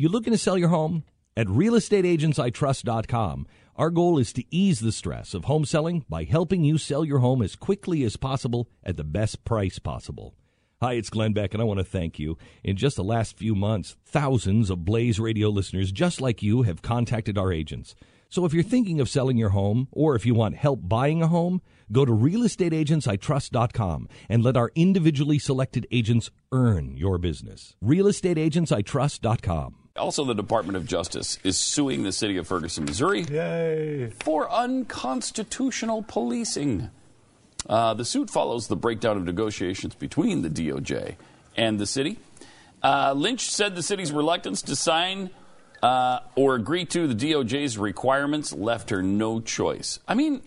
You looking to sell your home? At realestateagentsitrust.com, our goal is to ease the stress of home selling by helping you sell your home as quickly as possible at the best price possible. Hi, it's Glenn Beck, and I want to thank you. In just the last few months, thousands of Blaze Radio listeners just like you have contacted our agents. So if you're thinking of selling your home, or if you want help buying a home, go to realestateagentsitrust.com and let our individually selected agents earn your business. realestateagentsitrust.com. Also, the Department of Justice is suing the city of Ferguson, Missouri Yay. for unconstitutional policing. Uh, the suit follows the breakdown of negotiations between the DOJ and the city. Uh, Lynch said the city's reluctance to sign uh, or agree to the DOJ's requirements left her no choice. I mean,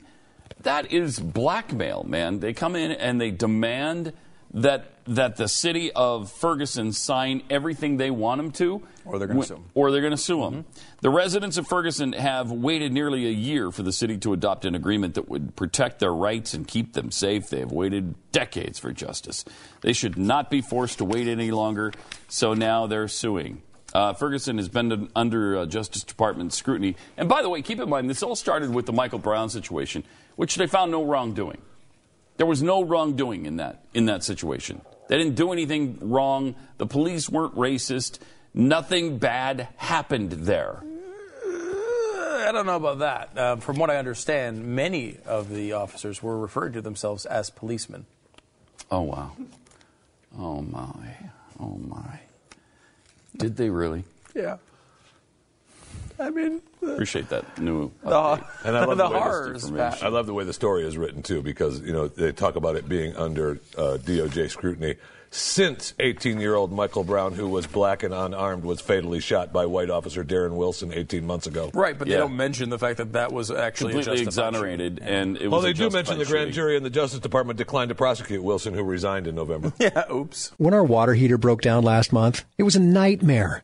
that is blackmail, man. They come in and they demand that that the city of Ferguson sign everything they want them to, Or they're gonna Wh- sue 'em. Or they're going to sue them. The residents of Ferguson have waited nearly a year for the city to adopt an agreement that would protect their rights and keep them safe. They have waited decades for justice. They should not be forced to wait any longer. So now they're suing. Uh, Ferguson has been under uh, Justice Department scrutiny. And by the way, keep in mind, this all started with the Michael Brown situation, which they found no wrongdoing. There was no wrongdoing in that in that situation. They didn't do anything wrong. The police weren't racist. Nothing bad happened there. I don't know about that. Uh, from what I understand, many of the officers were referring to themselves as policemen. Oh wow. Oh my. Oh my. Did they really? Yeah. I mean, the, Appreciate that new the. And I love the the way this horrors. I love the way the story is written too, because you know they talk about it being under uh, DOJ scrutiny since 18-year-old Michael Brown, who was black and unarmed, was fatally shot by white officer Darren Wilson 18 months ago. Right, but Yeah. they don't mention the fact that that was actually Completely justified exonerated, and it was Well, they do mention the grand jury and the Justice Department declined to prosecute Wilson, who resigned in November. Yeah, oops. When our water heater broke down last month, it was a nightmare.